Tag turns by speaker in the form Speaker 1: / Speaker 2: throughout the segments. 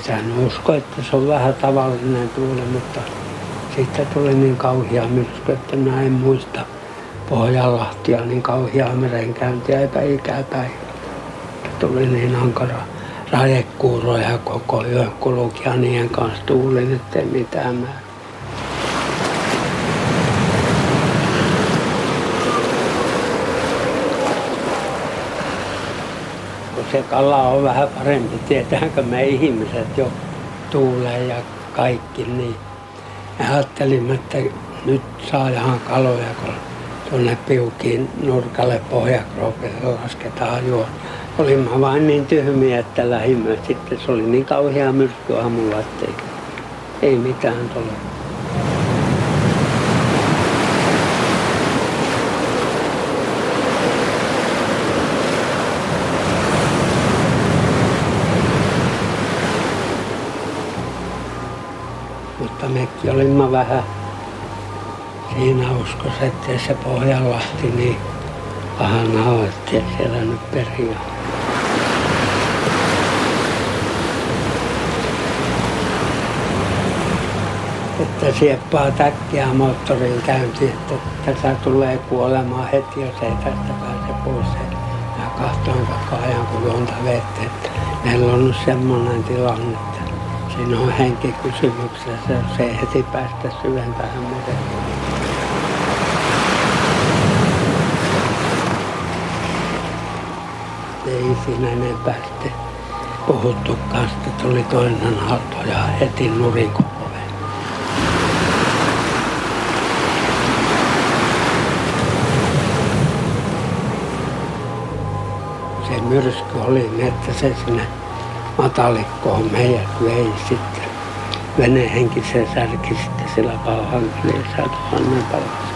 Speaker 1: Kesän usko, että se on vähän tavallinen tuuli, mutta siitä tuli niin kauhia myrsky, että minä en muista Pohjanlahtia niin kauhia merenkäyntiä eipä ikäpäivä. Tuli niin ankara radekuuroja koko yön kulki ja niiden kanssa tuulin, ettei mitään määrä. Kun se kala on vähän parempi, tietääkö me ihmiset jo tuulee ja kaikki, niin me ajattelimme, että nyt saadaan kaloja, kun tuonne piukiin nurkalle pohjakroopille lasketaan juo. Olimme vain niin tyhmiä, että lähimme sitten. Se oli niin kauhea myrsky aamulla, että ei, ei mitään tullut. Mutta mekin olimme vähän siinä uskossa, että se Pohjanlahti niin ole, ettei siellä nyt periä. että sieppaa täkkiä moottorin käynti, että tässä tulee kuolemaan heti, jos ei tästä pääse pois. Ja kahtoin koko ajan, kun juonta vettä, että meillä on nyt semmoinen tilanne, että siinä on henki kysymyksessä, jos ei heti päästä syventämään mereen. ei siinä enempää sitten puhuttukaan. Sitten tuli toinen aalto ja heti nurin koko Se myrsky oli niin, että se sinne matalikkoon meidät vei sitten. Venehenki se särki sitten sillä pauhankeleessa, että ne palasi.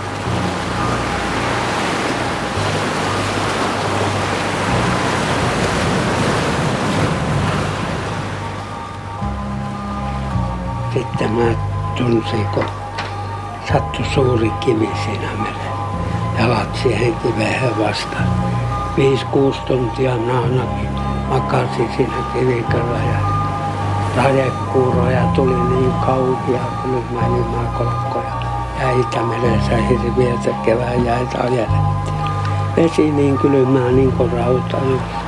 Speaker 1: Sitten mä tunsin, kun sattui suuri kivi siinä merellä. Jalat siihen kiveen vastaan. Viisi, kuusi tuntia naanakin makasin siinä kivikalla ja radekuuroja tuli niin kauhia, kun mä makolkkoja. Ja Itämeressä hirviötä kevään jäitä ajelettiin. Vesi niin kylmää niin kuin rauta. Mulla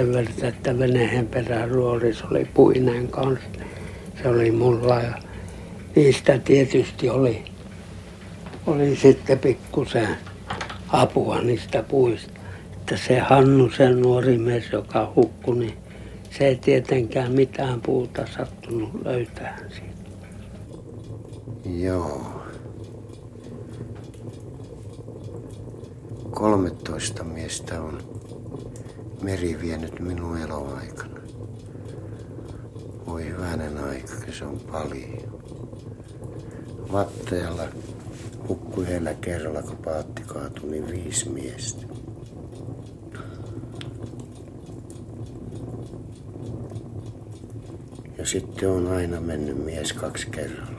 Speaker 1: sen verran, että veneen perään ruoris oli puinen kanssa. Se oli mulla ja niistä tietysti oli, oli sitten pikkusen apua niistä puista. Että se Hannu, se nuori mies, joka hukkui, niin se ei tietenkään mitään puuta sattunut löytää siitä.
Speaker 2: Joo. 13 miestä on meri vienyt minun eloaikana. Voi hyvänen aika, se on paljon. Vattajalla hukkui yhdellä kerralla, kun paatti kaatui, niin viisi miestä. Ja sitten on aina mennyt mies kaksi kerralla.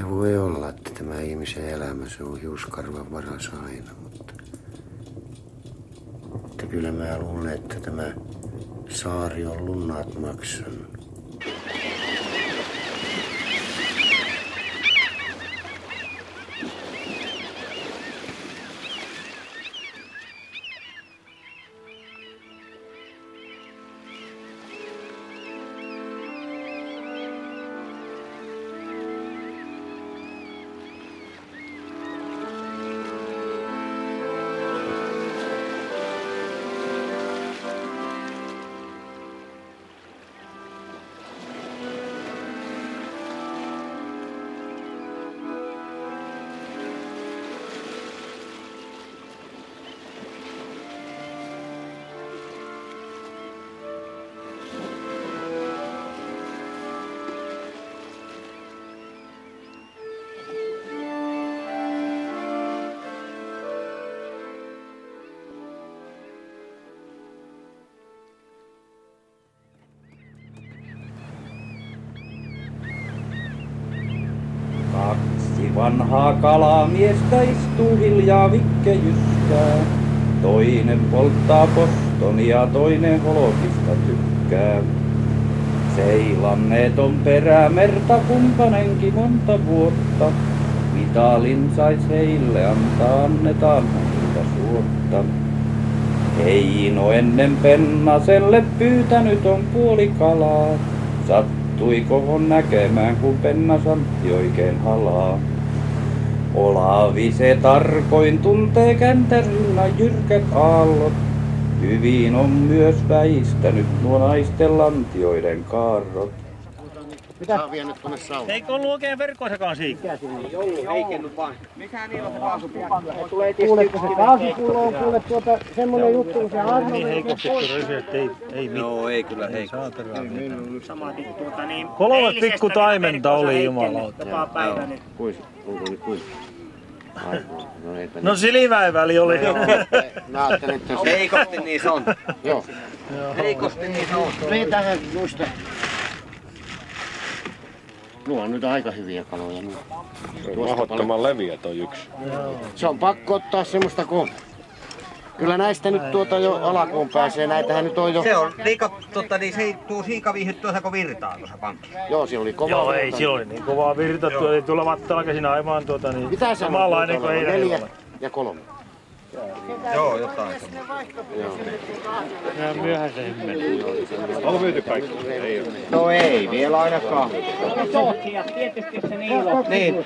Speaker 2: Se voi olla, että tämä ihmisen elämä se on hiuskarvan varas aina, mutta että kyllä mä luulen, että tämä saari on lunnat maksanut.
Speaker 3: Vanhaa kalamiestä istuu hiljaa Vikke jyskää. Toinen polttaa postonia, toinen holokista tykkää. Seilanneet on perämerta kumpanenkin monta vuotta. Mitalin sais heille antaa, annetaan häntä suotta. Heino ennen Pennaselle pyytänyt on puoli kalaa. Sattui kohon näkemään, kun Pennas Antti oikein halaa. Olavi se tarkoin tuntee käntärinnan jyrkät aallot. Hyvin on myös väistänyt nuo naisten lantioiden kaarrot.
Speaker 4: Mitä? Saa vielä nyt tuonne saunaan.
Speaker 5: Eikö ollut oikein verkkoisakaan siikkiä?
Speaker 6: Kuuletko se kaasupullo on kuule tuota semmonen juttu, kun se Arno
Speaker 5: Niin
Speaker 6: pois.
Speaker 5: rysi, että ei, ei mitään.
Speaker 3: No ei kyllä heikko.
Speaker 7: Samaten tuota niin...
Speaker 5: Kolme pikku taimenta oli jumalauta.
Speaker 7: Joka päivä niin
Speaker 4: Kuis? Onko oli kuis? Aivan. No
Speaker 5: No siliväiväli oli.
Speaker 4: Mä ajattelin, että jos...
Speaker 3: Heikosti niin se on.
Speaker 4: Joo.
Speaker 3: Heikosti niin se on.
Speaker 4: Niin tähän noista. Nuo on nyt aika hyviä kaloja. nuo.
Speaker 8: Mahdottoman leviät on yksi.
Speaker 4: Se on pakko ottaa semmoista kun... Kyllä näistä nyt tuota jo alakuun pääsee. Näitähän nyt on jo...
Speaker 9: Se on liika, totta, niin se ei tuu siikaviihyt tuossa kun virtaa tuossa pankki.
Speaker 4: Joo, se oli kova.
Speaker 5: Joo, ei,
Speaker 4: virta.
Speaker 5: silloin niin kovaa virta. Tuolla Vattala käsin aivan tuota niin.
Speaker 4: Mitä
Speaker 5: samanlainen kuin eilen
Speaker 4: Neljä ja kolme.
Speaker 9: Joo, jotain.
Speaker 4: Joo.
Speaker 5: Myöhäisen himmeli.
Speaker 8: Onko myyty kaikki? Ei ole.
Speaker 9: No ei vielä ainakaan.
Speaker 7: ja tietysti se niilo.
Speaker 9: Niin.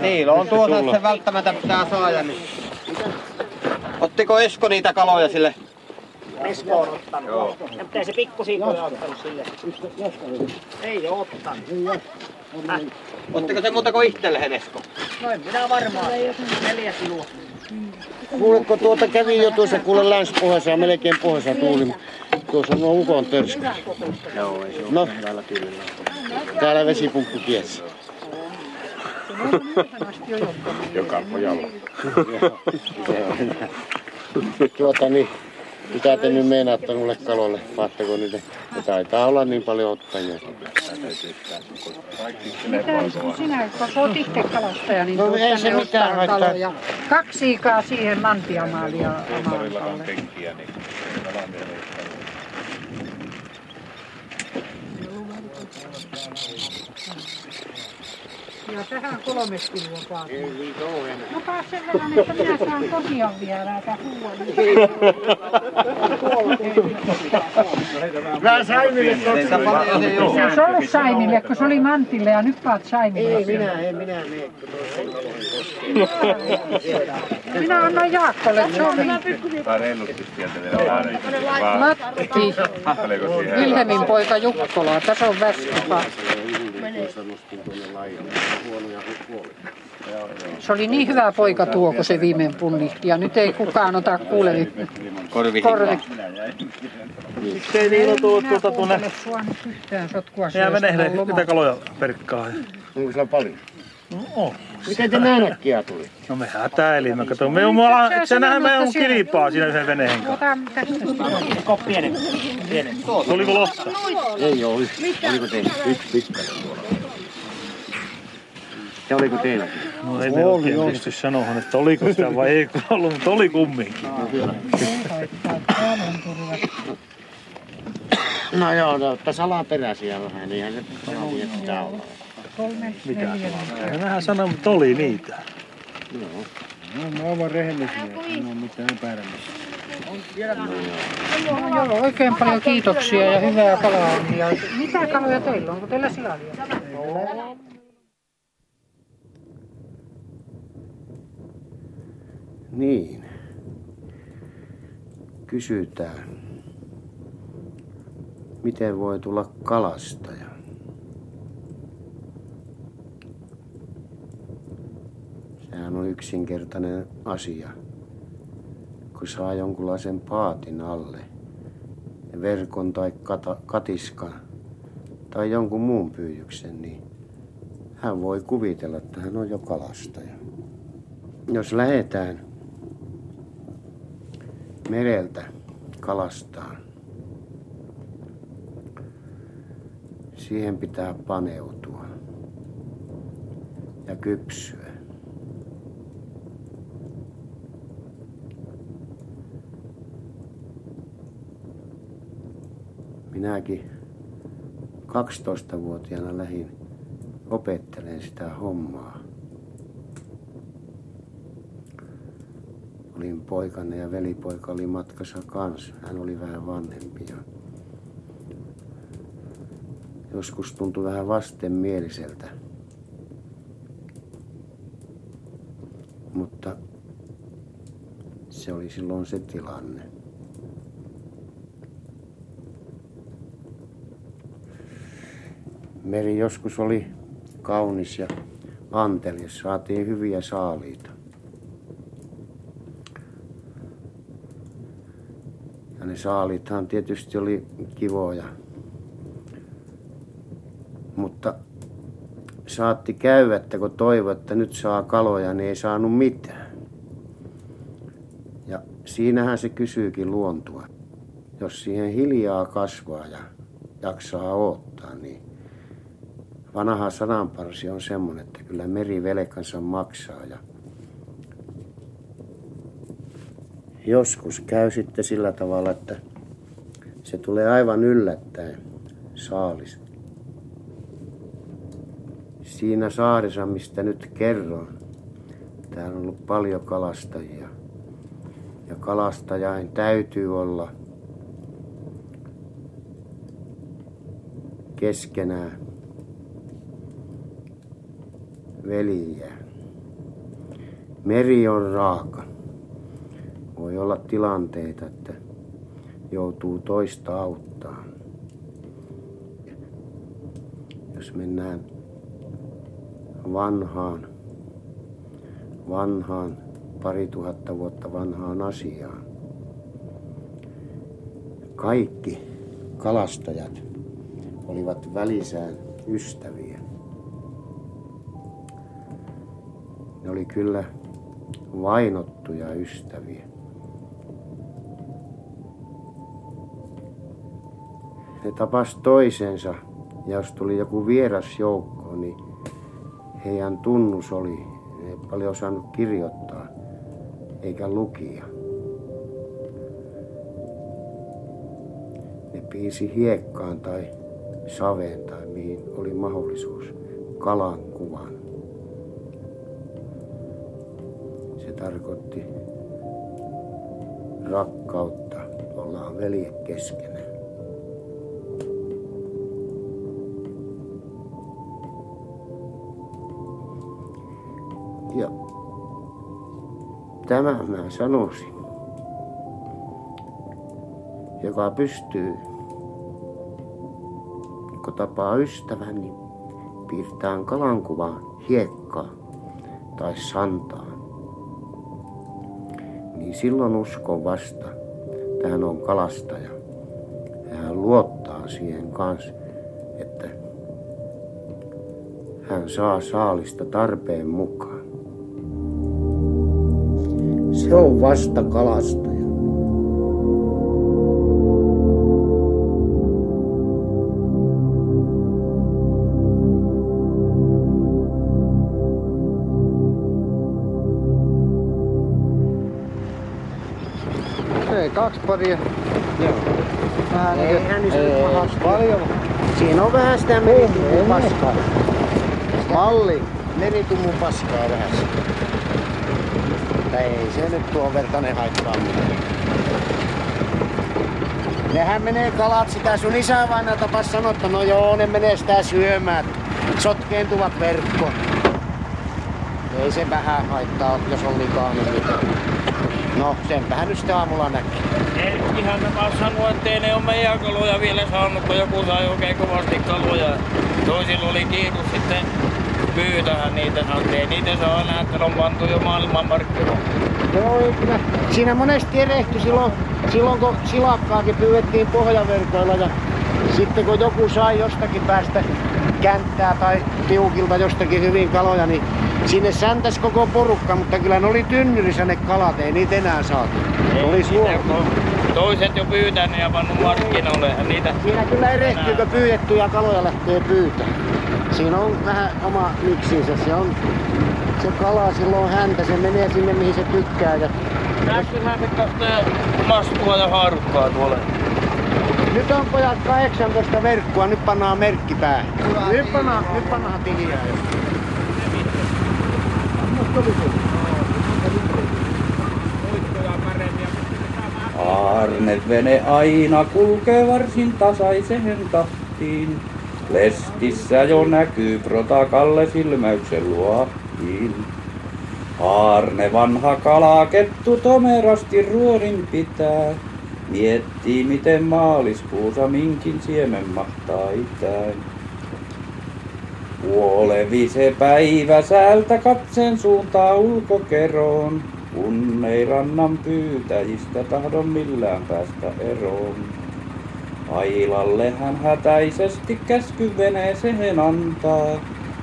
Speaker 9: Niillä on tuossa, että se välttämättä pitää saada. Niin. Ottiko Esko niitä kaloja sille?
Speaker 7: Esko on ottanut. Joo. Ja ei se pikkusiikoja ottanut sille. Ei oo ottanut.
Speaker 9: Ottiko se muuta kuin itselleen Esko?
Speaker 7: Noin minä varmaan. Neljä kiloa.
Speaker 4: Kuuletko tuota kävi jo tuossa kuule länsipohjassa ja melkein pohjassa tuuli. Tuossa on nuo ukon törsky.
Speaker 9: Joo, ei se ole
Speaker 4: No,
Speaker 9: täällä kyllä.
Speaker 4: täällä vesipumppu kiesi.
Speaker 8: Joka pojalla.
Speaker 4: Tuota niin, mitä te nyt meinaatte noille kaloille? Vaatteko niitä? Ja taitaa olla niin paljon ottajia.
Speaker 6: Mitä sinä, kun olet itse kalastaja, niin
Speaker 4: No ei se
Speaker 6: tänne
Speaker 4: mitään
Speaker 6: ottaa
Speaker 4: haittaa.
Speaker 6: Kaksi siikaa siihen lantiamaalia omaan
Speaker 8: penkkiä, niin kalamia
Speaker 6: Ja tähän kolme kiloa vaatii. No taas sen verran, että minä saan kotia vielä, että
Speaker 4: Mä Saimille
Speaker 9: paljon ei
Speaker 6: Se olisi ollut Saimille, kun se oli Mantille ja nyt paat Saimille.
Speaker 4: Ei minä, ei minä mene.
Speaker 6: Minä annan Jaakkolle, se on niin.
Speaker 8: Tai reilusti sieltä vielä
Speaker 6: Matti, Vilhelmin poika Jukkola, tässä on väskypä. Se oli niin hyvä poika tuo, kun se viimein punnihti. Ja nyt ei kukaan ota kuule
Speaker 9: Korvi.
Speaker 6: korvi.
Speaker 5: Miksei tuo tuota tuonne
Speaker 6: sua nyt yhtään sotkua
Speaker 5: jää
Speaker 6: lomaa.
Speaker 5: niitä kaloja perkkaa.
Speaker 4: Onko sillä paljon?
Speaker 5: No, on.
Speaker 4: Miten te näin äkkiä tuli?
Speaker 5: no me hätäilimme. Kato, me on mulla,
Speaker 6: Sä
Speaker 5: se nähdään me on kilpaa siinä yhden veneen kanssa.
Speaker 6: Ota tästä sitä.
Speaker 7: Kop pienempi. Pienempi.
Speaker 5: Tuliko lohta?
Speaker 4: Ei oo yksi. Oliko teillä? Yksi pikkainen tuolla. Ja oliko teilläkin?
Speaker 5: No ei me oikein pysty sanomaan, että oliko sitä vai ei ollut, mutta oli kumminkin.
Speaker 4: No joo, no, että salaperäisiä vähän, niinhän se salamia pitää olla.
Speaker 6: Kolme, neljä.
Speaker 5: Ja vähän sanoa, mutta oli niitä.
Speaker 6: No joo, oikein paljon kiitoksia ja hyvää kalaa. on. Ja mitä kaloja teillä on? Onko teillä silalia?
Speaker 4: Niin. Kysytään. Miten voi tulla kalastaja? Sehän on yksinkertainen asia. Kun saa jonkunlaisen paatin alle, verkon tai kata, katiskan tai jonkun muun pyydyksen, niin hän voi kuvitella, että hän on jo kalastaja. Jos lähdetään mereltä kalastaa, siihen pitää paneutua.
Speaker 2: ja kypsyä. Minäkin 12-vuotiaana lähdin opettelemaan sitä hommaa. Olin poikana ja velipoika oli matkassa kanssa. Hän oli vähän vanhempi ja joskus tuntui vähän vastenmieliseltä. Mutta se oli silloin se tilanne. Meri joskus oli kaunis ja antelias. Saatiin hyviä saaliita. Ja ne saalithan tietysti oli kivoja. Mutta saatti käydä, että kun toivo, että nyt saa kaloja, niin ei saanut mitään. Ja siinähän se kysyykin luontua. Jos siihen hiljaa kasvaa ja jaksaa odottaa, niin vanha sananparsi on semmoinen, että kyllä meri velkansa maksaa. Ja joskus käy sitten sillä tavalla, että se tulee aivan yllättäen saalis. Siinä saarissa, mistä nyt kerron, täällä on ollut paljon kalastajia. Ja kalastajain täytyy olla keskenään veljiä. Meri on raaka. Voi olla tilanteita, että joutuu toista auttaa. Jos mennään vanhaan, vanhaan, pari tuhatta vuotta vanhaan asiaan. Kaikki kalastajat olivat välisään ystäviä. Ne oli kyllä vainottuja ystäviä. Ne tapas toisensa ja jos tuli joku vieras joukko, niin heidän tunnus oli, ne ei paljon osannut kirjoittaa eikä lukia. Ne piisi hiekkaan tai saveen tai mihin oli mahdollisuus kalan kuvan. Se tarkoitti rakkautta, ollaan velje keskenään. Ja tämä mä sanoisin, joka pystyy, kun tapaa ystävän, niin piirtää kalankuvaan hiekkaa tai santaan. Niin silloin uskon vasta, että hän on kalastaja. Ja hän luottaa siihen kanssa, että hän saa saalista tarpeen mukaan. Se on vasta kalastaja.
Speaker 9: Ei, kaksi paria.
Speaker 2: Joo.
Speaker 9: Vähän
Speaker 2: Ei
Speaker 9: niin
Speaker 2: pahasti.
Speaker 9: paljon.
Speaker 2: Siinä on vähän sitä meritummun paskaa.
Speaker 9: Malli.
Speaker 2: Meritummun paskaa vähän. Se tuon vertainen haittaa mitään. Nehän menee kalat sitä sun isä vain tapas sanoa, että no joo, ne menee sitä syömään. Sotkeentuvat verkkoon. Ei se vähän haittaa, jos on liikaa niin. No, senpähän nyt sitten aamulla näkee.
Speaker 10: Erkkihän taas sanoi, ettei ne ole meidän kaloja vielä saanut, kun joku sai oikein kovasti kaloja. Toisilla oli kiitos sitten pyytähän niitä, ei niitä saa ne on pantu jo maailmanmarkkinoille.
Speaker 2: Joo, kyllä. Siinä monesti erehtyi silloin, silloin kun silakkaakin pyydettiin pohjaverkoilla ja sitten kun joku sai jostakin päästä känttää tai tiukilta jostakin hyvin kaloja, niin sinne säntäs koko porukka, mutta kyllä ne oli tynnyrissä ne kalat, ei niitä enää saatu.
Speaker 10: Ei
Speaker 2: oli
Speaker 10: kun Toiset jo pyytänyt ja pannut markkinoille. ja Niitä
Speaker 2: Siinä kyllä erehtyy, kun pyydettyjä kaloja lähtee pyytämään. Siinä on vähän oma miksinsä. Se on se kala silloin häntä, se menee sinne mihin se tykkää. Ja
Speaker 10: Näkyhän se katsoa mastua ja haarukkaa tuolla.
Speaker 2: nyt on pojat 18 verkkoa, nyt pannaan merkki päähän. Nyt pannaan, nyt pannaan tiliä.
Speaker 3: Aarnevene aina kulkee varsin tasaiseen tahtiin. Lestissä jo näkyy protakalle silmäyksen luohin. Aarne vanha kalakettu tomerasti ruorin pitää. Miettii miten maaliskuussa minkin siemen mahtaa itäin. Kuolevi se päivä säältä katsen suuntaa ulkokeroon, kun ei rannan pyytäjistä tahdo millään päästä eroon. Ailalle hän hätäisesti käsky veneeseen antaa,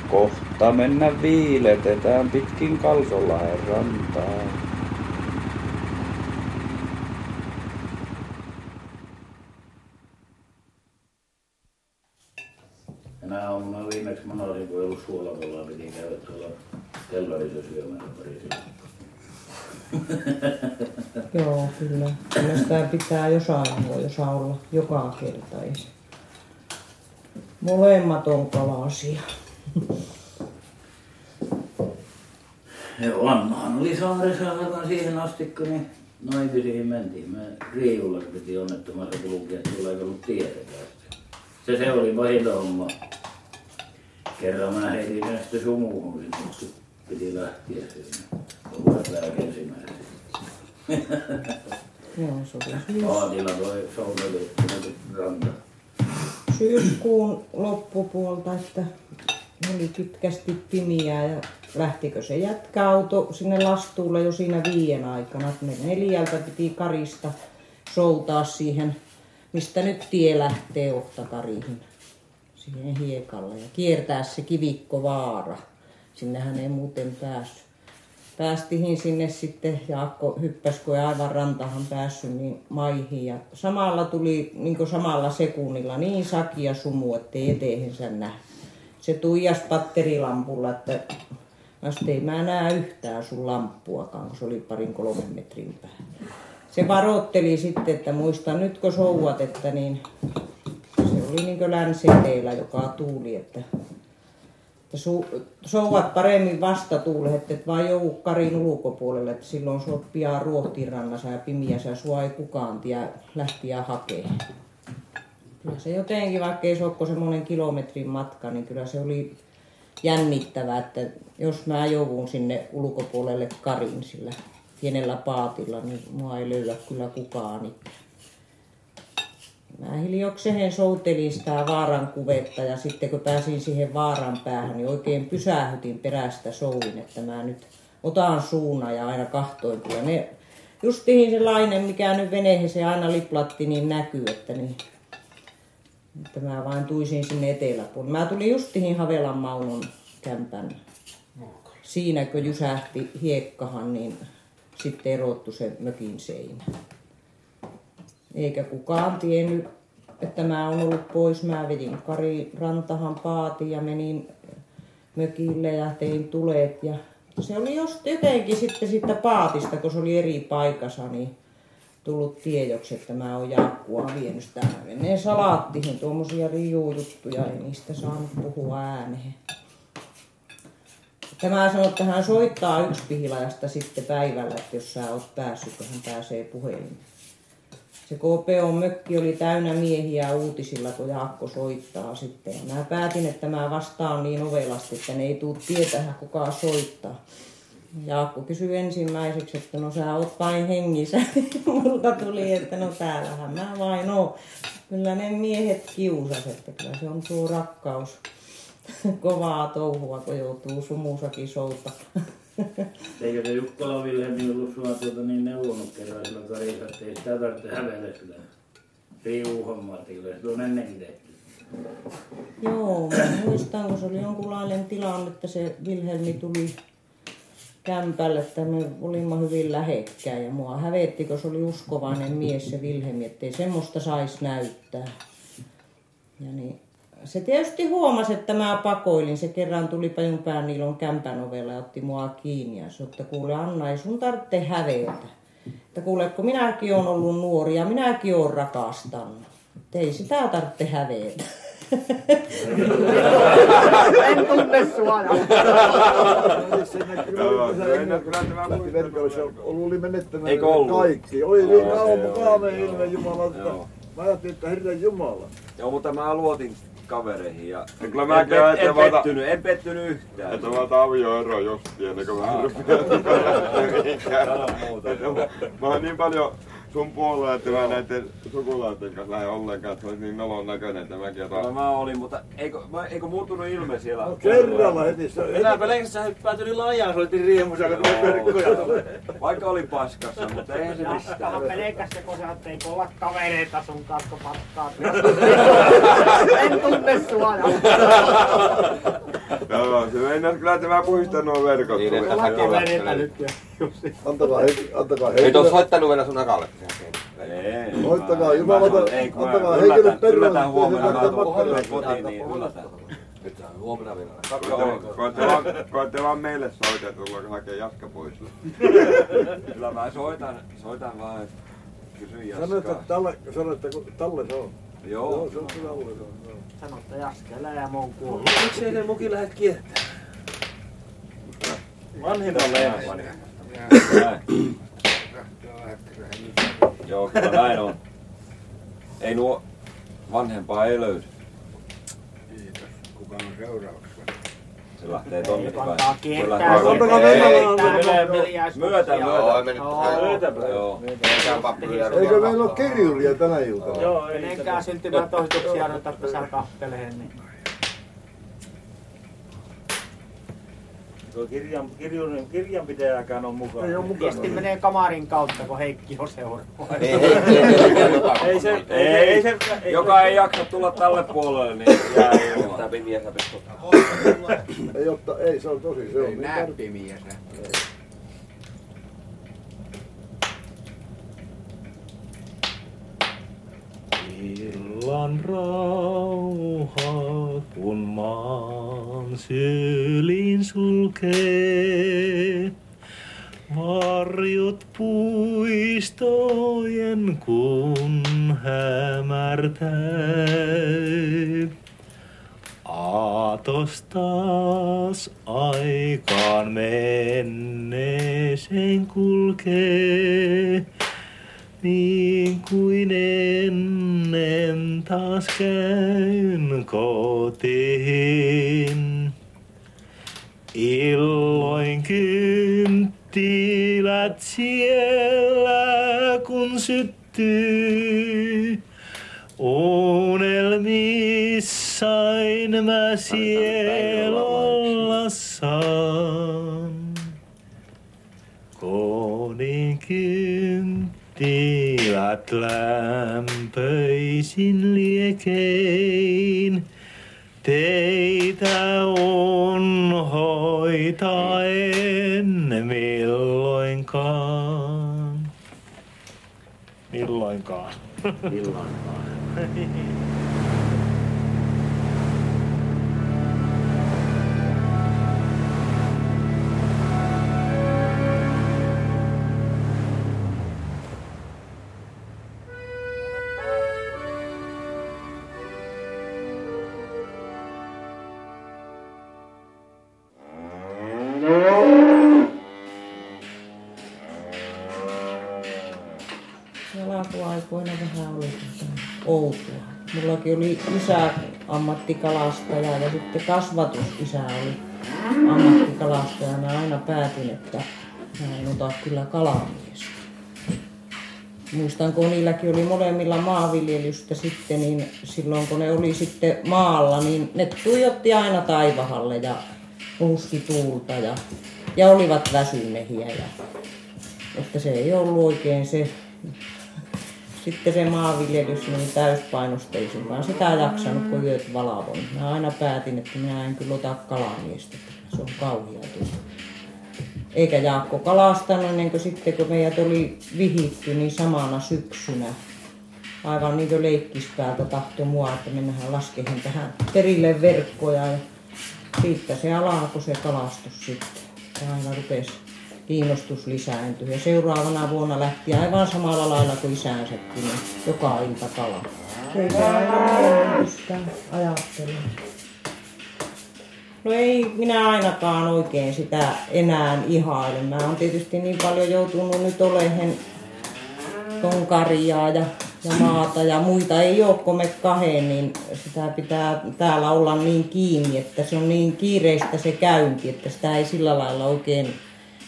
Speaker 3: kohta mennä viiletetään pitkin Kalsonlahden rantaa.
Speaker 11: Tänä aamuna viimeksi mä olin, kun ei ollut suolapalaa, piti käydä tuolla kellarissa syömässä pari.
Speaker 12: Joo, kyllä. Kyllä sitä pitää jossain voi jossa olla joka kerta. Molemmat on kalasia.
Speaker 11: Joo, Annahan oli saaressa aivan siihen asti, kun niin naimisiin mentiin. Me Riivulla piti onnettomassa kulkea, että sulla ei ollut sitä. Se se oli pahinta homma. Kerran mä heitin sen sitten sumuun sinne, piti lähteä sinne. Olla täällä ensimmäisenä.
Speaker 12: Joo, se oli syys,
Speaker 11: Paatilla toi tuonne ranta.
Speaker 12: syyskuun loppupuolta, että oli pitkästi pimiää ja lähtikö se jätkäauto sinne lastuulle jo siinä viien aikana. Me neljältä piti Karista soutaa siihen, mistä nyt tie lähtee Ottakariin, siihen hiekalle ja kiertää se kivikkovaara. Sinnehän ei muuten päässyt. Päästihin sinne sitten, Jaakko hyppäsi, kun ei aivan rantahan päässyt, niin maihin. Ja samalla tuli niin samalla sekunnilla niin sakia sumu, ettei eteensä nähnyt. Se tuijas patterilampulla, että vasta ei mä näe yhtään sun lamppuakaan, kun se oli parin kolmen metrin päällä. Se varoitteli sitten, että muista nyt kun souvat, että niin se oli niin länseteillä, joka tuuli, että että souvat paremmin vastatuulet, että vaan joudu karin ulkopuolelle, että silloin oot pian ruohtirannassa ja pimiässä sua ei kukaan tiedä lähtiä hakemaan. Kyllä se jotenkin, vaikka ei se ole semmoinen kilometrin matka, niin kyllä se oli jännittävää, että jos mä joudun sinne ulkopuolelle karin sillä pienellä paatilla, niin mua ei löydä kyllä kukaan. Niin Mä hiljokseen soutelin sitä vaaran kuvetta ja sitten kun pääsin siihen vaaran päähän, niin oikein pysähytin perästä souvin, että mä nyt otan suuna ja aina kahtoin kyllä ne justiin sellainen, mikä nyt veneeseen aina liplatti, niin näkyy, että, niin, että mä vain tuisin sinne eteläpuolelle. Mä tulin justiin Havelan Maunon kämpän. Siinä kun jysähti hiekkahan, niin sitten erottu se mökin seinä. Eikä kukaan tiennyt, että mä oon ollut pois. Mä vedin Kari Rantahan paatin ja menin mökille ja tein tulet. Ja se oli just jotenkin sitten siitä paatista, kun se oli eri paikassa, niin tullut tiedoksi, että mä oon Jaakkua vienyt sitä. Menee salaattihin tuommoisia riujuttuja, ei niistä saanut puhua ääneen. Tämä sanoi, että hän soittaa yksi pihilajasta sitten päivällä, että jos sä oot päässyt, kun hän pääsee puhelimeen. Se KPO mökki oli täynnä miehiä uutisilla, kun Jaakko soittaa sitten. Ja mä päätin, että mä vastaan niin ovelasti, että ne ei tuu tietää, kuka soittaa. Jaakko kysyi ensimmäiseksi, että no sä oot vain hengissä. Multa tuli, että no täällähän mä vain oon. Kyllä ne miehet kiusas, että kyllä se on tuo rakkaus. Kovaa touhua, kun joutuu sumusakin souta.
Speaker 11: Eikö se Jukkola Vilhelmi ollut sua tuota niin neuvonut kerran sillä Karissa, että ei sitä tarvitse hävellä sillä riuuhommatille. Se on ennenkin tehty.
Speaker 12: Joo, mä muistan, kun se oli jonkunlainen tilanne, että se Vilhelmi tuli kämpälle, että me olimme hyvin lähekkäin ja mua hävetti, kun se oli uskovainen mies se Vilhelmi, ettei semmoista saisi näyttää. Ja niin, se tietysti huomasi, että mä pakoilin. Se kerran tuli Pajunpään Niilon kämpän ovella ja otti mua kiinni ja sanoi, että kuule Anna, ei sun tarvitse hävetä. Että kuule, kun minäkin olen ollut nuori ja minäkin olen rakastanut. Että ei sitä tarvitse hävetä.
Speaker 4: En tunne
Speaker 13: menettänyt
Speaker 3: Eikö ollut?
Speaker 13: kaikki. Oli niin kauan
Speaker 3: oli.
Speaker 13: ilme Jumala, mä ajattelin, että Herran Jumala.
Speaker 14: Joo, mutta mä luotin kavereihin ja
Speaker 15: kyllä
Speaker 14: en, en,
Speaker 15: ajattelin,
Speaker 14: en,
Speaker 15: että mä otan-
Speaker 14: pettynyt, en pettynyt yhtään.
Speaker 15: Että mä otan avioero jostain, ennen kuin mä rupean Mä oon niin paljon sun puolella, että mä näiden sukulaisten kanssa lähden ollenkaan, että se olisi niin nolon näköinen, että mäkin
Speaker 14: No,
Speaker 15: otan.
Speaker 14: mä olin, mutta eikö, mä, eikö muuttunut ilme siellä?
Speaker 13: No kerralla heti. Se,
Speaker 16: Minä pelkästään sä hyppäät yli lajaan, se oli riemuisa, kun tuli verkkoja.
Speaker 14: Vaikka oli paskassa, mutta eihän se
Speaker 4: Jaskahan
Speaker 14: mistään.
Speaker 4: pelkästään, kun sä oot, eikö olla kavereita sun kanssa, pattaa. En tunne sua.
Speaker 15: Joo, se meinas kyllä, että mä puhistan nuo verkot.
Speaker 14: Niin, että säkin
Speaker 4: Kavereita nyt.
Speaker 13: Antakaa, he, antakaa
Speaker 17: Ei
Speaker 13: henkilö,
Speaker 17: tuossa soittanut vielä sun akalle.
Speaker 14: Ei.
Speaker 13: Soittakaa
Speaker 14: Mä-
Speaker 13: Jumalata, antakaa henkilö perään,
Speaker 14: Yllätän huomenna,
Speaker 13: makkaraa.
Speaker 14: kotiin, niin yllätän.
Speaker 17: Nyt saa huomenna vielä.
Speaker 15: Koitte vaan, meille soittaa, että tullaan hakea Jaska pois.
Speaker 14: Kyllä mä soitan, soitan vaan, että kysyn
Speaker 13: Sano, että
Speaker 14: Jaskaa.
Speaker 13: tälle, sano, että Talle se on.
Speaker 14: Joo.
Speaker 13: Joo, se on kyllä Talle se on. joo.
Speaker 4: Sano, että Jaskella ja mä oon kuollut.
Speaker 16: Miksei ne muki lähdet kiertämään? Vanhimmalle ensin.
Speaker 14: Näin. Joo, kyllä näin on. Ei nuo vanhempaa ei löydy.
Speaker 2: Kuka on seurauksessa?
Speaker 14: Se lähtee tonne päin. Se lähtee- menee
Speaker 4: Hiljaisuus.
Speaker 14: myötä, myötä.
Speaker 17: mennyt
Speaker 4: Joo.
Speaker 13: Eikö meillä ole kirjuria tänä iltana?
Speaker 16: Joo, ei
Speaker 4: Kenenkään syntymätoituksia ruveta tässä kahteleen.
Speaker 16: Tuo kirjan, kirjan, kirjanpitäjäkään on mukana.
Speaker 13: Ei ole
Speaker 4: Viesti
Speaker 13: mukana.
Speaker 4: menee kamarin kautta, kun Heikki on seuraava.
Speaker 17: Ei, ei, ei, ei, ei,
Speaker 16: Ei se, ei,
Speaker 14: Ei,
Speaker 16: se, ei,
Speaker 14: Joka ei jaksa tulla tälle puolelle, niin jää ilman.
Speaker 17: Tämä pimiä sä pystyt.
Speaker 13: Ei, otta, ei, se on tosi, se on
Speaker 2: Ei
Speaker 13: niin
Speaker 2: näe pimiä.
Speaker 16: Illan rauha, kun maan syliin sulkee. Varjot puistojen kun hämärtää. Aatos taas aikaan menneeseen kulkee. Niin kuin ennen taas käyn kotiin. Illoin kynttilät siellä kun syttyy. Unelmissain mä siellä saan. Kodin kynttilät lämpöisin liekein. Teitä unhoitaen milloinkaan. Milloinkaan.
Speaker 11: Milloinkaan.
Speaker 12: alkuaikoina vähän oli outoa. Mullakin oli isä ammattikalastaja ja sitten kasvatusisä oli ammattikalastaja. Mä aina päätin, että mä en ota kyllä kalamiestä. Muistan, kun niilläkin oli molemmilla maanviljelystä sitten, niin silloin kun ne oli sitten maalla, niin ne tuijotti aina taivahalle ja puhuski tuulta ja, ja olivat väsynehiä. Ja, että se ei ollut oikein se sitten se maanviljelys niin täyspainosteisin, vaan sitä jaksanut, kun yöt valvon. Mä aina päätin, että minä en kyllä ota kalamiestä. Se on kauhea tunne. Eikä Jaakko kalastanut ennen kuin sitten, kun meidät oli vihitty, niin samana syksynä aivan niin kuin leikkispäältä tahto mua, että mennään laskehen tähän perille verkkoja. Ja siitä se alkoi se kalastus sitten. Ja aina rupesi kiinnostus lisääntyä. Ja seuraavana vuonna lähti aivan samalla lailla kuin isänsäkin, niin joka ilta kala. Se ajattelen. No ei minä ainakaan oikein sitä enää ihaile. Mä oon tietysti niin paljon joutunut nyt olehen ton karjaa ja, ja maata ja muita ei ole kuin me kahden, niin sitä pitää täällä olla niin kiinni, että se on niin kiireistä se käynti, että sitä ei sillä lailla oikein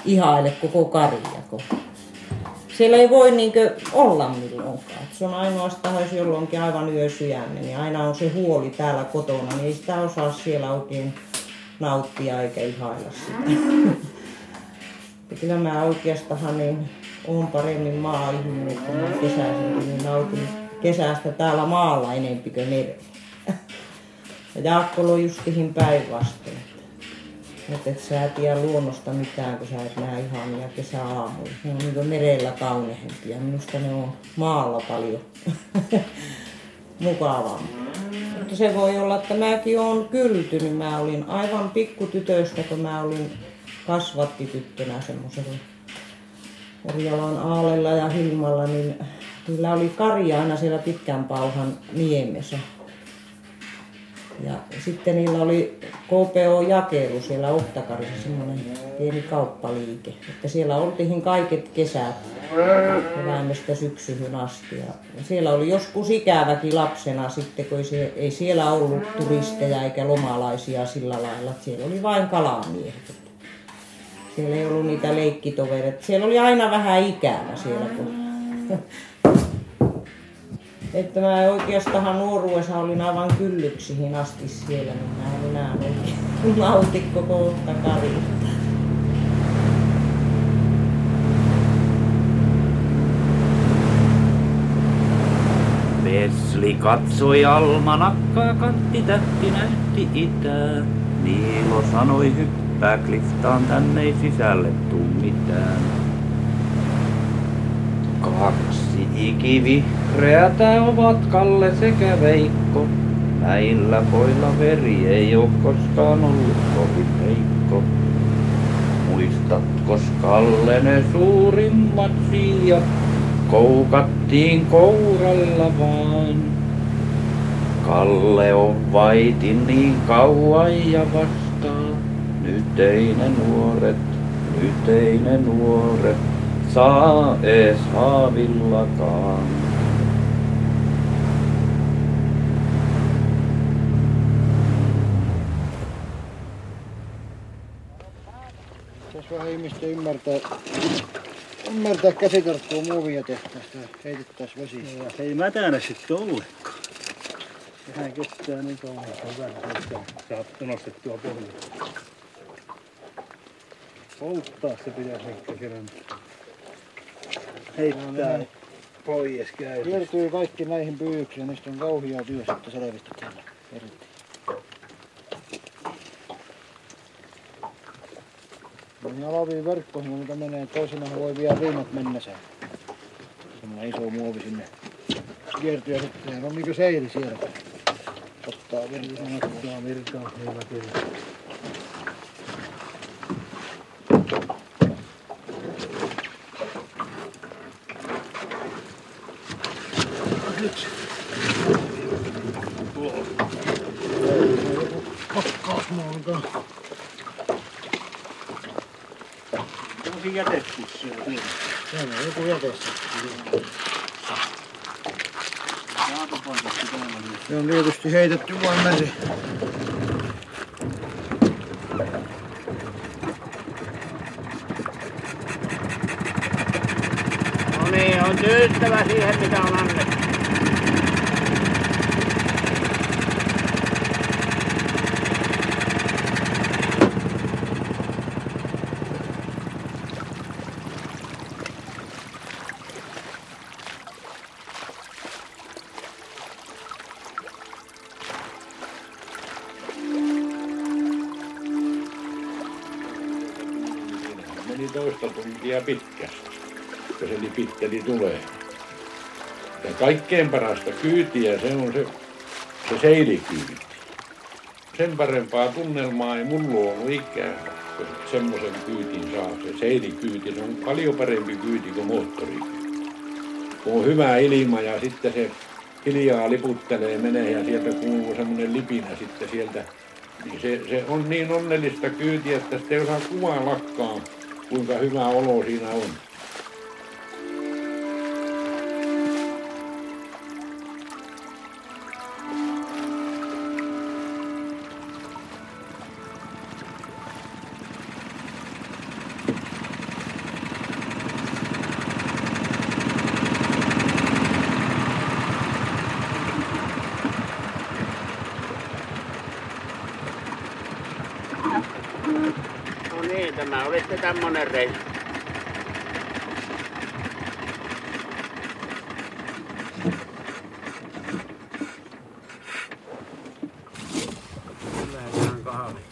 Speaker 12: ihaile koko karjako. Siellä ei voi niinkö olla milloinkaan. Se on ainoastaan, jos jolloinkin aivan yösyjämme, niin aina on se huoli täällä kotona, niin ei sitä osaa siellä oikein nauttia eikä ihailla sitä. Kyllä mä oikeastaan niin on paremmin maa-ihminen, että mä kesäisinkin niin nautin kesästä täällä maalla enempi kuin merellä. Ja Jaakko on justihin päinvastoin. Että et sä tiedä luonnosta mitään, kun sä et näe ihania kesäaamuja. Ne on niin merellä kaunehempia. Minusta ne on maalla paljon mukavampia. Mutta se voi olla, että mäkin olen kyltynyt. Mä olin aivan pikkutytöstä, kun mä olin kasvattityttönä semmoisella Orjalan Aalella ja Hilmalla, niin kyllä oli karja aina siellä pitkän pauhan niemessä. Ja sitten niillä oli KPO-jakelu siellä Ohtakarissa, semmoinen pieni kauppaliike. Että siellä oltiin kaiket kesät, keväämestä syksyyn asti. Ja siellä oli joskus ikäväkin lapsena sitten, kun ei, se, ei siellä ollut turisteja eikä lomalaisia sillä lailla. Että siellä oli vain kalamiehet. Siellä ei ollut niitä leikkitovereita. Siellä oli aina vähän ikävä siellä, kun että mä oikeastaan nuoruudessa olin aivan kyllyksihin asti siellä, niin mä en enää oikein nauti koko uutta karjuutta.
Speaker 3: Vesli katsoi almanakkaa kantti näytti itää. Niilo sanoi hyppää kliftaan, tänne ei sisälle tuu mitään. Kaksi ikivihreätä ovat Kalle sekä Veikko. Näillä poilla veri ei oo koskaan ollut kovin heikko. Muistatko Kalle ne suurimmat siijat? Koukattiin kouralla vaan. Kalle on vaitin niin kauan ja vastaa. Nyt ei ne nuoret, nyt ei ne nuoret saa ees haavillakaan.
Speaker 18: Pitäisi vähän ihmistä ymmärtää, ymmärtää käsitarkkoa muovia tehtäistä ja heitettäisiin vesi.
Speaker 5: Ja se ei mätänä sitten ollenkaan.
Speaker 18: Sehän kestää niin kauan.
Speaker 5: Hyvä, että saa nostettua pohjaa. Polttaa se pitäisi ehkä kerran. Heittää pois käy.
Speaker 18: Kiertyy kaikki näihin pyydyksiin ja niistä on kauhia työ sitten selvistä tällä. Erittäin. Noihin alaviin verkkoihin, mitä menee, toisinaan voi vielä riimat mennä sen. Semmoinen iso muovi sinne kiertyy ja sitten sehän on niinku seili siellä. Ottaa virtaa.
Speaker 5: Ottaa virtaa, hyvä kyllä.
Speaker 18: Nyt. Pakkausmaalta.
Speaker 5: Onko jätepussia siellä?
Speaker 18: Täällä on joku
Speaker 5: niin.
Speaker 18: Se on tietysti heitetty vain meri.
Speaker 16: No niin, on tyyttävä siihen mitä on annettu.
Speaker 19: Lipitteli tulee.
Speaker 16: Ja kaikkein parasta kyytiä se on se, se seilikyyti. Sen parempaa tunnelmaa ei mulla ollut ikään, kun semmoisen kyytin saa. Se seilikyyti, se on paljon parempi kyyti kuin moottorikyyti. Kun on hyvä ilma ja sitten se hiljaa liputtelee, menee ja sieltä kuuluu semmoinen lipinä sitten sieltä. Niin se, se on niin onnellista kyytiä, että sitä ei osaa kuvaillakaan, kuinka hyvä olo siinä on.
Speaker 4: Reissu. Lähdetään kahvit.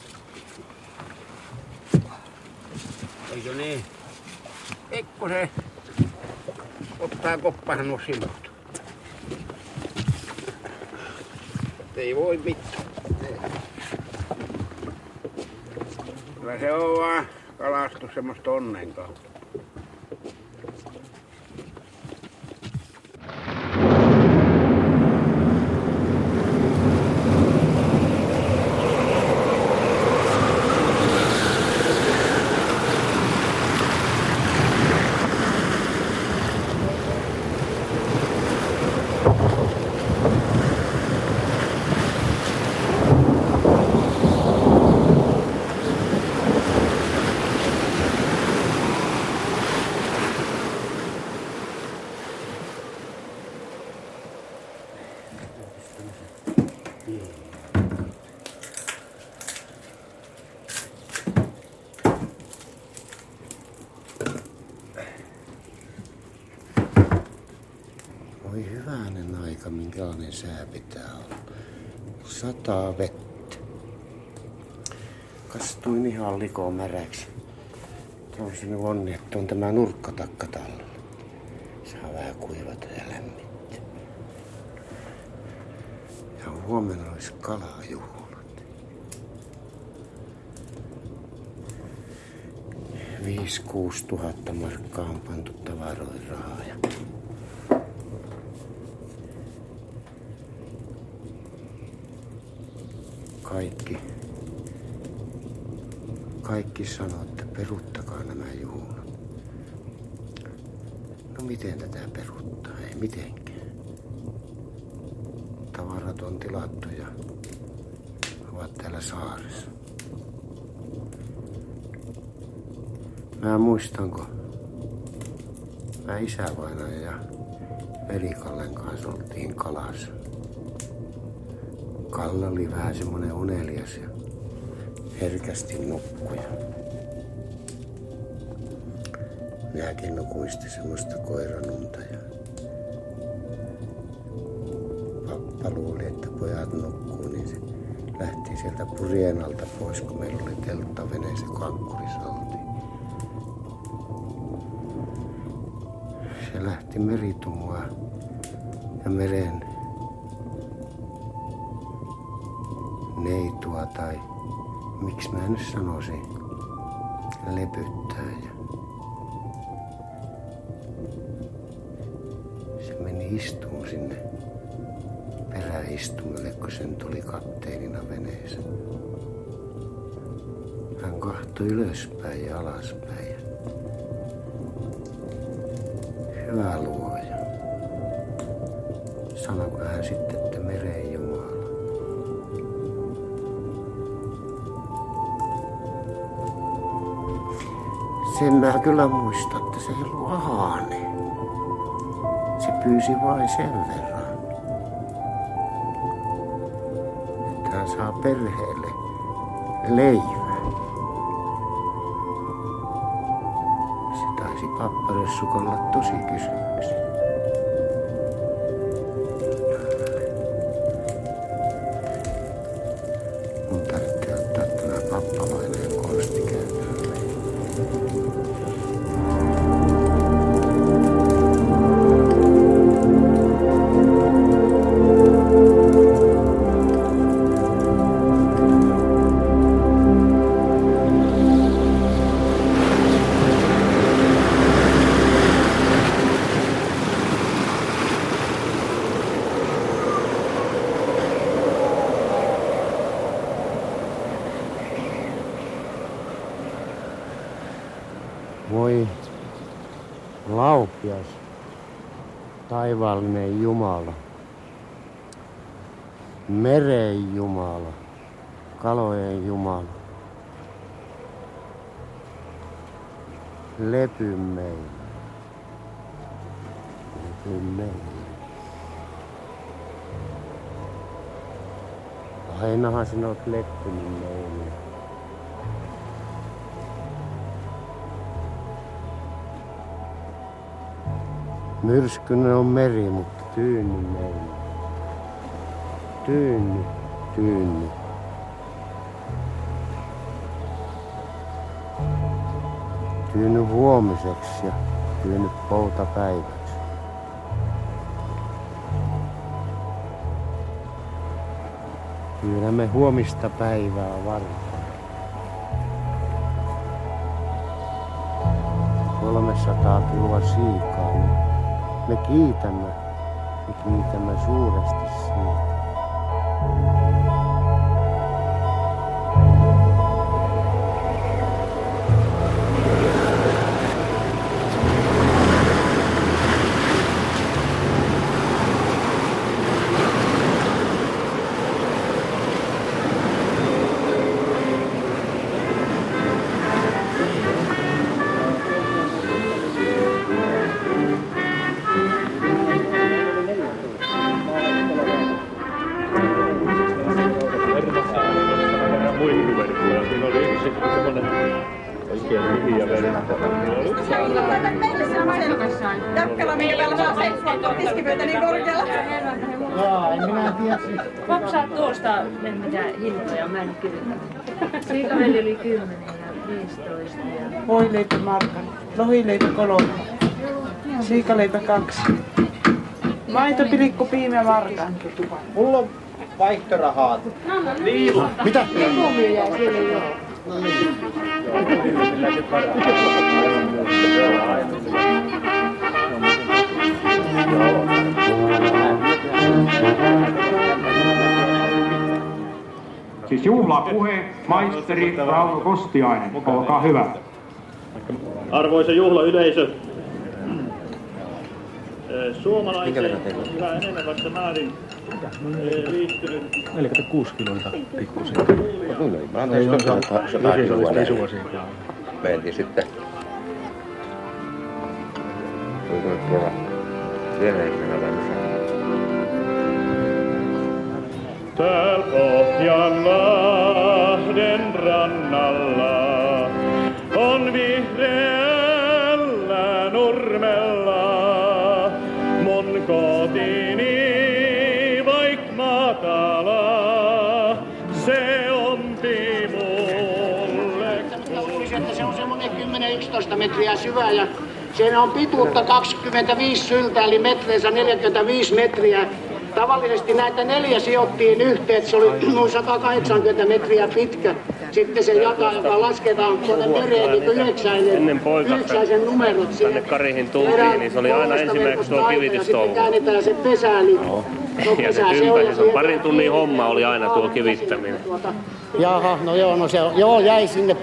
Speaker 4: Eikö niin? Pikkusen ottaa koppahan nuo silmät. Ei voi mitään. Kyllä se on vaan kalastus semmoista onnen kautta.
Speaker 2: Voi hyvänen aika, minkälainen sää pitää olla. Sataa vettä. Kastuin ihan likoon märäksi. On sinne onni, että on tämä nurkkatakka tallella. Saa vähän kuivata ja lämmittää. Ja huomenna olisi kalajuhlat. Viisi, kuusi tuhatta markkaa on pantu tavaroihin rahaa. Kaikki, kaikki sanoo, että peruuttakaa nämä juhlat. No miten tätä peruuttaa? Ei mitenkään. Tavarat on tilattu ja ovat täällä saaressa. Mä muistan, kun mä isävainaja ja velikallen kanssa oltiin kalassa. Kalle oli vähän semmonen unelias ja herkästi nukkuja. Minäkin nukuin sitten semmoista koiranunta ja pappa luuli, että pojat nukkuu, niin se lähti sieltä purjen alta pois, kun meillä oli teltta veneessä oltiin. Se lähti meritumua tai miksi mä nyt sanoisin, lepyttää. Ja se meni istuun sinne peräistumelle, kun sen tuli kapteenina veneessä. Hän kahtoi ylöspäin ja alaspäin. Hyvä luoja. Sen mä kyllä muistan, että se ei ollut ahane. Se pyysi vain sen verran. Että hän saa perheelle leivän. Se taisi papparessukolla tosi kysymyksiä. Laupias, taivaallinen Jumala, meren Jumala, kalojen Jumala. Lepy meillä. Lepy meillä. Ainahan sinä oot leppinyt meille. Myrskyinen on meri, mutta tyyny meillä. Tyyny, tyyny. Tyyny huomiseksi ja tyyny poutapäiväksi. Pyydämme huomista päivää varten. 300 kiloa siikaa, me kiitämme, me kiitämme suuresti siitä.
Speaker 20: Tiskipöytä niin korkealla.
Speaker 18: Jaa, en minä tiedä siis.
Speaker 21: Maksaa tuosta mitä hintoja, mä en kyllä. Siitä meillä oli 10 ja 15 ja...
Speaker 22: Voileipä markan, lohileipä kolme, siikaleipä kaksi. Maitopilikku piimä markan.
Speaker 9: Mulla on vaihtorahaa.
Speaker 21: Niin.
Speaker 9: Mitä?
Speaker 21: Lipunmyyjä siellä ei ole.
Speaker 23: Siis juhlapuhe, maisteri Rauno Kostiainen, olkaa hyvä.
Speaker 5: Arvoisa juhlayleisö, suomalaiseen hyvä enenevässä määrin eh, liittynyt
Speaker 16: 46 kiloa pikkusen.
Speaker 24: Mä anteeksi, tuossa
Speaker 16: on-
Speaker 24: on
Speaker 16: se-
Speaker 24: sata
Speaker 16: se- se
Speaker 24: kiloa. Mentiin sitten. Tuolla Venäjällä vai missä?
Speaker 5: Tääl Pohjanlahden rannalla on vihreällä nurmella mun kotini vaik matala, se ompi mulle
Speaker 4: että se on semmoinen 10-11 metriä syvä ja siinä on pituutta 25 syltä eli metreensä 45 metriä. Tavallisesti näitä neljä sijoittiin yhteen, että se oli noin 180 metriä pitkä. Sitten se jaka, joka lasketaan tuonne mereen niin kuin yhdeksäinen,
Speaker 25: Ennen
Speaker 4: yhdeksäisen numerot.
Speaker 25: tänne
Speaker 4: Siihen
Speaker 25: Karihin tultiin, niin se oli aina ensimmäiseksi tuo
Speaker 4: Ja
Speaker 25: kivitystouhu.
Speaker 4: sitten käännetään se pesä, niin no,
Speaker 25: Ja se ympäri, se on parin tunnin homma oli aina tuo kivittäminen.
Speaker 4: Jaha, no joo, no se on, joo, jäi sinne.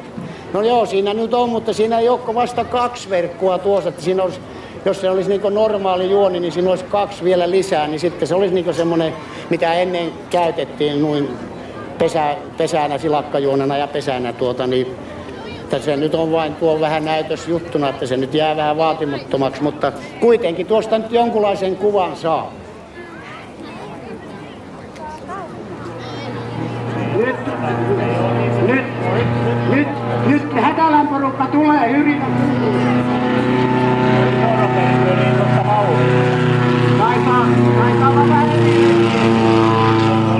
Speaker 4: No joo, siinä nyt on, mutta siinä ei ole vasta kaksi verkkoa tuossa, että siinä olisi, jos se olisi niin normaali juoni, niin siinä olisi kaksi vielä lisää, niin sitten se olisi niin semmoinen, mitä ennen käytettiin noin pesä, pesänä, silakkajuonena ja pesänä tuota, niin se nyt on vain tuo vähän näytös juttuna, että se nyt jää vähän vaatimattomaksi, mutta kuitenkin tuosta nyt jonkunlaisen kuvan saa. Nyt, nyt, nyt, nyt Hätälän porukka tulee, yritä. Taitaa, taitaa olla vähän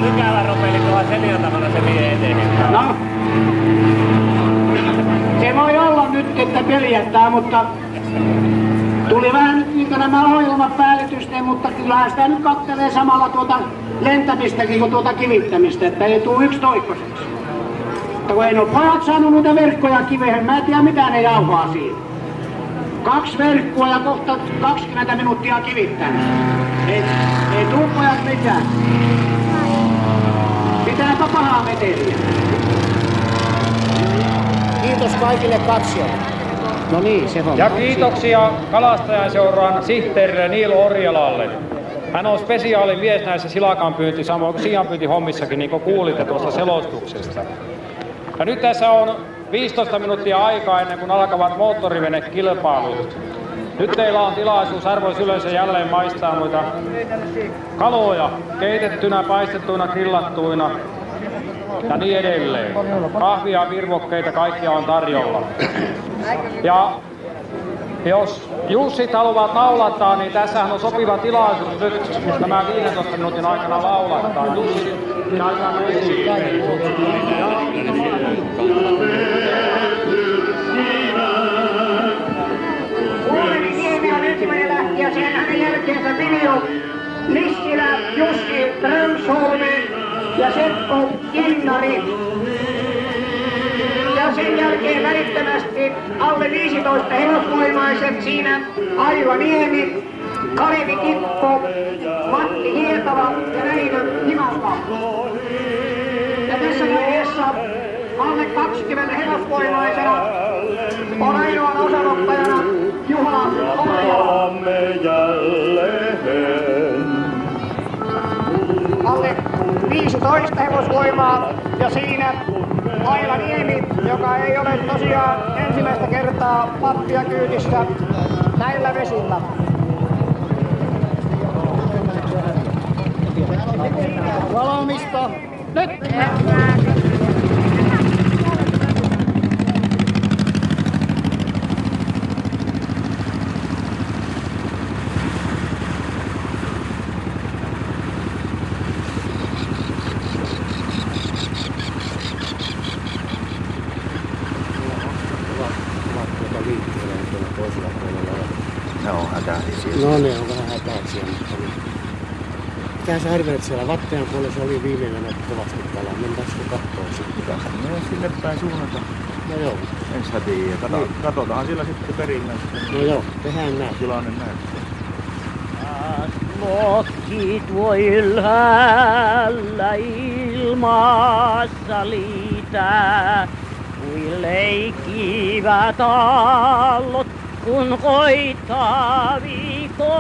Speaker 25: Lykävä ropelikohan seljantamalla se vie eteenpäin.
Speaker 4: No, se voi olla nyt, että peljättää, mutta tuli vähän nyt niin nämä ohjelmat mutta kyllähän sitä nyt kattelee samalla tuota lentämistäkin kuin tuota kivittämistä, että ei tule yksi toikkoseksi. Mutta kun ei ole pojat saanut noita verkkoja kivehen, mä en tiedä mitä ne jauhaa siinä. Kaksi verkkoa ja kohta 20 minuuttia kivittänyt. Ei, ei tuu pojat mitään. Pitääpä pahaa meteliä. Kiitos kaikille katsojille. No niin, se on.
Speaker 23: Ja kiitoksia kalastajaseuran sihteerille Niilo Orjalalle. Hän on spesiaalimies näissä silakanpyynti, samoin kuin sianpyyntihommissakin, niin kuin kuulitte tuosta selostuksesta. Ja nyt tässä on 15 minuuttia aikaa ennen kuin alkavat moottorivenekilpailut. Nyt teillä on tilaisuus arvois yleensä jälleen maistaa noita kaloja, keitettynä, paistettuina, grillattuina ja niin edelleen. Kahvia, virvokkeita, kaikkia on tarjolla. Ja jos Jussit haluavat laulattaa, niin tässähän on sopiva tilaisuus nyt tämä 15 minuutin aikana laulattaa. Jussi,
Speaker 26: jälkeensä Viljo, Nissilä, Jussi Strömsholme ja Seppo Kinnari. Ja sen jälkeen välittömästi alle 15 hevosvoimaiset siinä Aila Niemi, Kalevi Kippo, Matti Hietala ja Väinö Himalta. Ja tässä vaiheessa alle 20 hevosvoimaisena on ainoan osanottajana Juha Orjala. Alle 15 hevosvoimaa ja siinä Aila Niemi, joka ei ole tosiaan ensimmäistä kertaa pappia kyydissä näillä vesillä.
Speaker 4: Valmista. Nyt.
Speaker 2: Ne on hätäisiä.
Speaker 4: No ne on vähän hätäisiä, mutta niin. Mitä sä arvelet siellä Vattean puolessa oli viime yönä kovasti kalaa? Mennäänkö kattoo sitten?
Speaker 27: Pitäisihän me sinne päin suunnata.
Speaker 4: No joo.
Speaker 27: Ensi hätiin ja kato,
Speaker 4: Niin.
Speaker 27: katsotaan siellä sitten perillä.
Speaker 4: No joo, tehdään näin.
Speaker 27: Tilanne näyttää.
Speaker 28: Lokit voi ylhäällä ilmassa liitää, kuin leikkivät aallot, kun koittaa viikoi.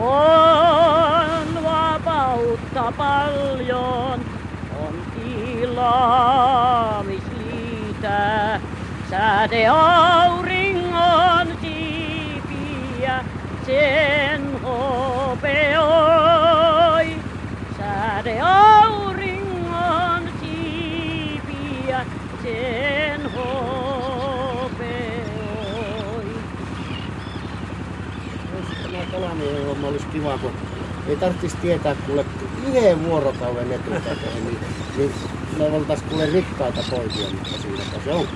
Speaker 28: Vapautta paljon, on tilaa, mis liitää, säde auringon siipiä sen hopeoi. Säde auringon siipiä sen hopeoi.
Speaker 4: Tämä kalamiehen homma olisi kiva, kun ei tarvitsisi tietää kuule yhden vuorokauden etukäteen, niin, niin me oltais kuule rikkaita poikia, mutta siinäpä se on.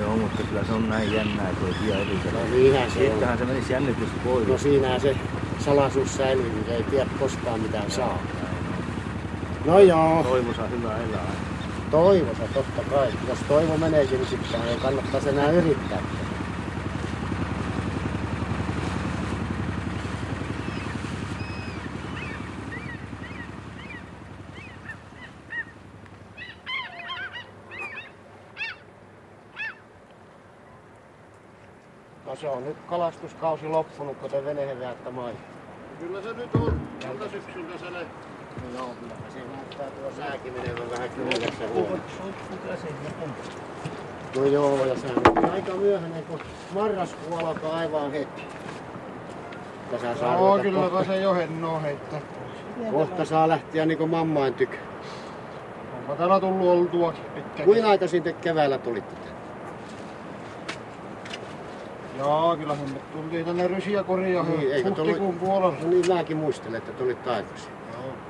Speaker 27: Joo, mutta kyllä se on näin jännää, kun ei tiedä etukäteen.
Speaker 4: No niinhän se on.
Speaker 27: Siitähän se menisi jännitys pois.
Speaker 4: No siinähän se salaisuus säilyy, niin ei tiedä koskaan mitään saa. No joo.
Speaker 27: Toivossa hyvä elää.
Speaker 4: Toivossa totta kai. Jos toivo meneekin, niin sitten ei kannattaisi enää yrittää. No se on nyt kalastuskausi loppunut, kun te veneen vedätte maihin.
Speaker 13: Kyllä se nyt on. Tältä syksyltä se lähti.
Speaker 4: No joo, kyllä se näyttää tuo sääkin menevän vähän kylmässä huono. No joo, ja sehän on aika myöhäinen, kun marraskuu alkaa aivan heti. Tässä saa
Speaker 13: Joo,
Speaker 4: ruveta
Speaker 13: kyllä
Speaker 4: kohta,
Speaker 13: se jo hennoo heittää.
Speaker 4: kohta saa lähteä niinku mammain tykö.
Speaker 13: Onpa täällä tullut oltuakin pitkään.
Speaker 4: Kuinka aikaisin te keväällä tulitte?
Speaker 13: Joo, kyllähän me tultiin tänne rysiä korjaa
Speaker 4: Niin, eikö
Speaker 13: huhtikuun puolella.
Speaker 4: No niin mäkin muistelen, että tulit aikaisin.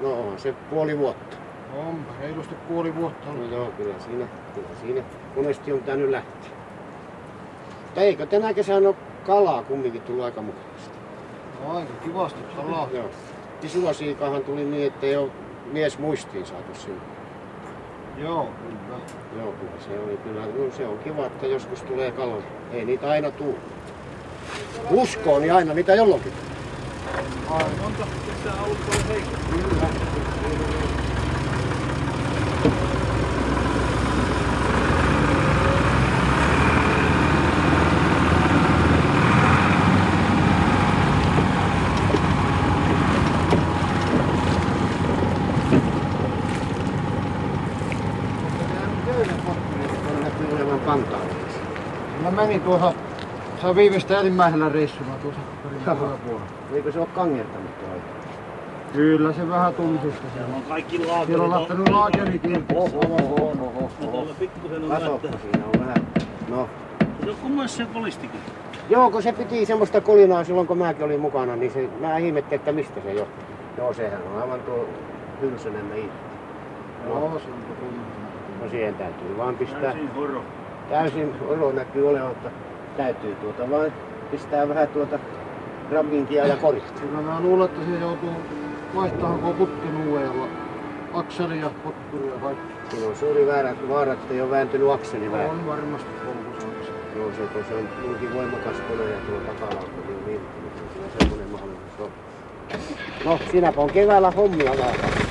Speaker 4: No on se puoli vuotta.
Speaker 13: Onpa, reilusti puoli vuotta
Speaker 4: No joo, kyllä siinä, kyllä siinä monesti on pitänyt lähteä. Mutta eikö tänä kesänä ole kalaa kumminkin tullut aika mukavasti?
Speaker 13: No, aika kivasti kalaa.
Speaker 4: Joo. Isuasiikahan tuli niin, että ei ole mies muistiin saatu sinne.
Speaker 13: Joo, kyllä.
Speaker 4: Joo, kyllä se oli kyllä. No, se on kiva, että joskus tulee kaloja. Ei niitä aina tuu. Uskoo, niin aina niitä jollakin.
Speaker 13: Monta kesää ollut tuolla heikko.
Speaker 4: Kyllä.
Speaker 18: Menin tuossa, se on viimeistä ensimmäisellä reissulla tuossa puolella.
Speaker 4: Eikö se ole kangertanut tuo aika?
Speaker 18: Kyllä se vähän tunsista. Siellä on
Speaker 5: kaikki
Speaker 18: Siellä on lähtenyt laakerikin.
Speaker 4: Oho, oho, oho, oho. Kasoppa siinä on vähän. No.
Speaker 5: No kummassa se kolistikin?
Speaker 4: Joo, kun se piti semmoista kolinaa silloin, kun mäkin olin mukana, niin se, mä ihmettelin, että mistä se johtuu. Joo, sehän on aivan tuo hylsänen mä itse.
Speaker 18: Joo, se on tuo
Speaker 4: No siihen täytyy vaan pistää.
Speaker 5: Täysin horo.
Speaker 4: Täysin olo näkyy olevan, mutta täytyy tuota vaan pistää vähän tuota rabinkia ja korista.
Speaker 18: Kyllä mä luulen, että se joutuu vaihtamaan koko putkin uudella. Akseli ja potkuri ja kaikki.
Speaker 4: Siinä on suuri väärä, vaara, että ei ole vääntynyt akseli vähän.
Speaker 18: On varmasti polkussa.
Speaker 4: Joo, se, kun se on niinkin voimakas kone ja tuo takalaukku niin viihtynut, niin siinä semmoinen mahdollisuus on. No, siinäpä on keväällä hommia vähän.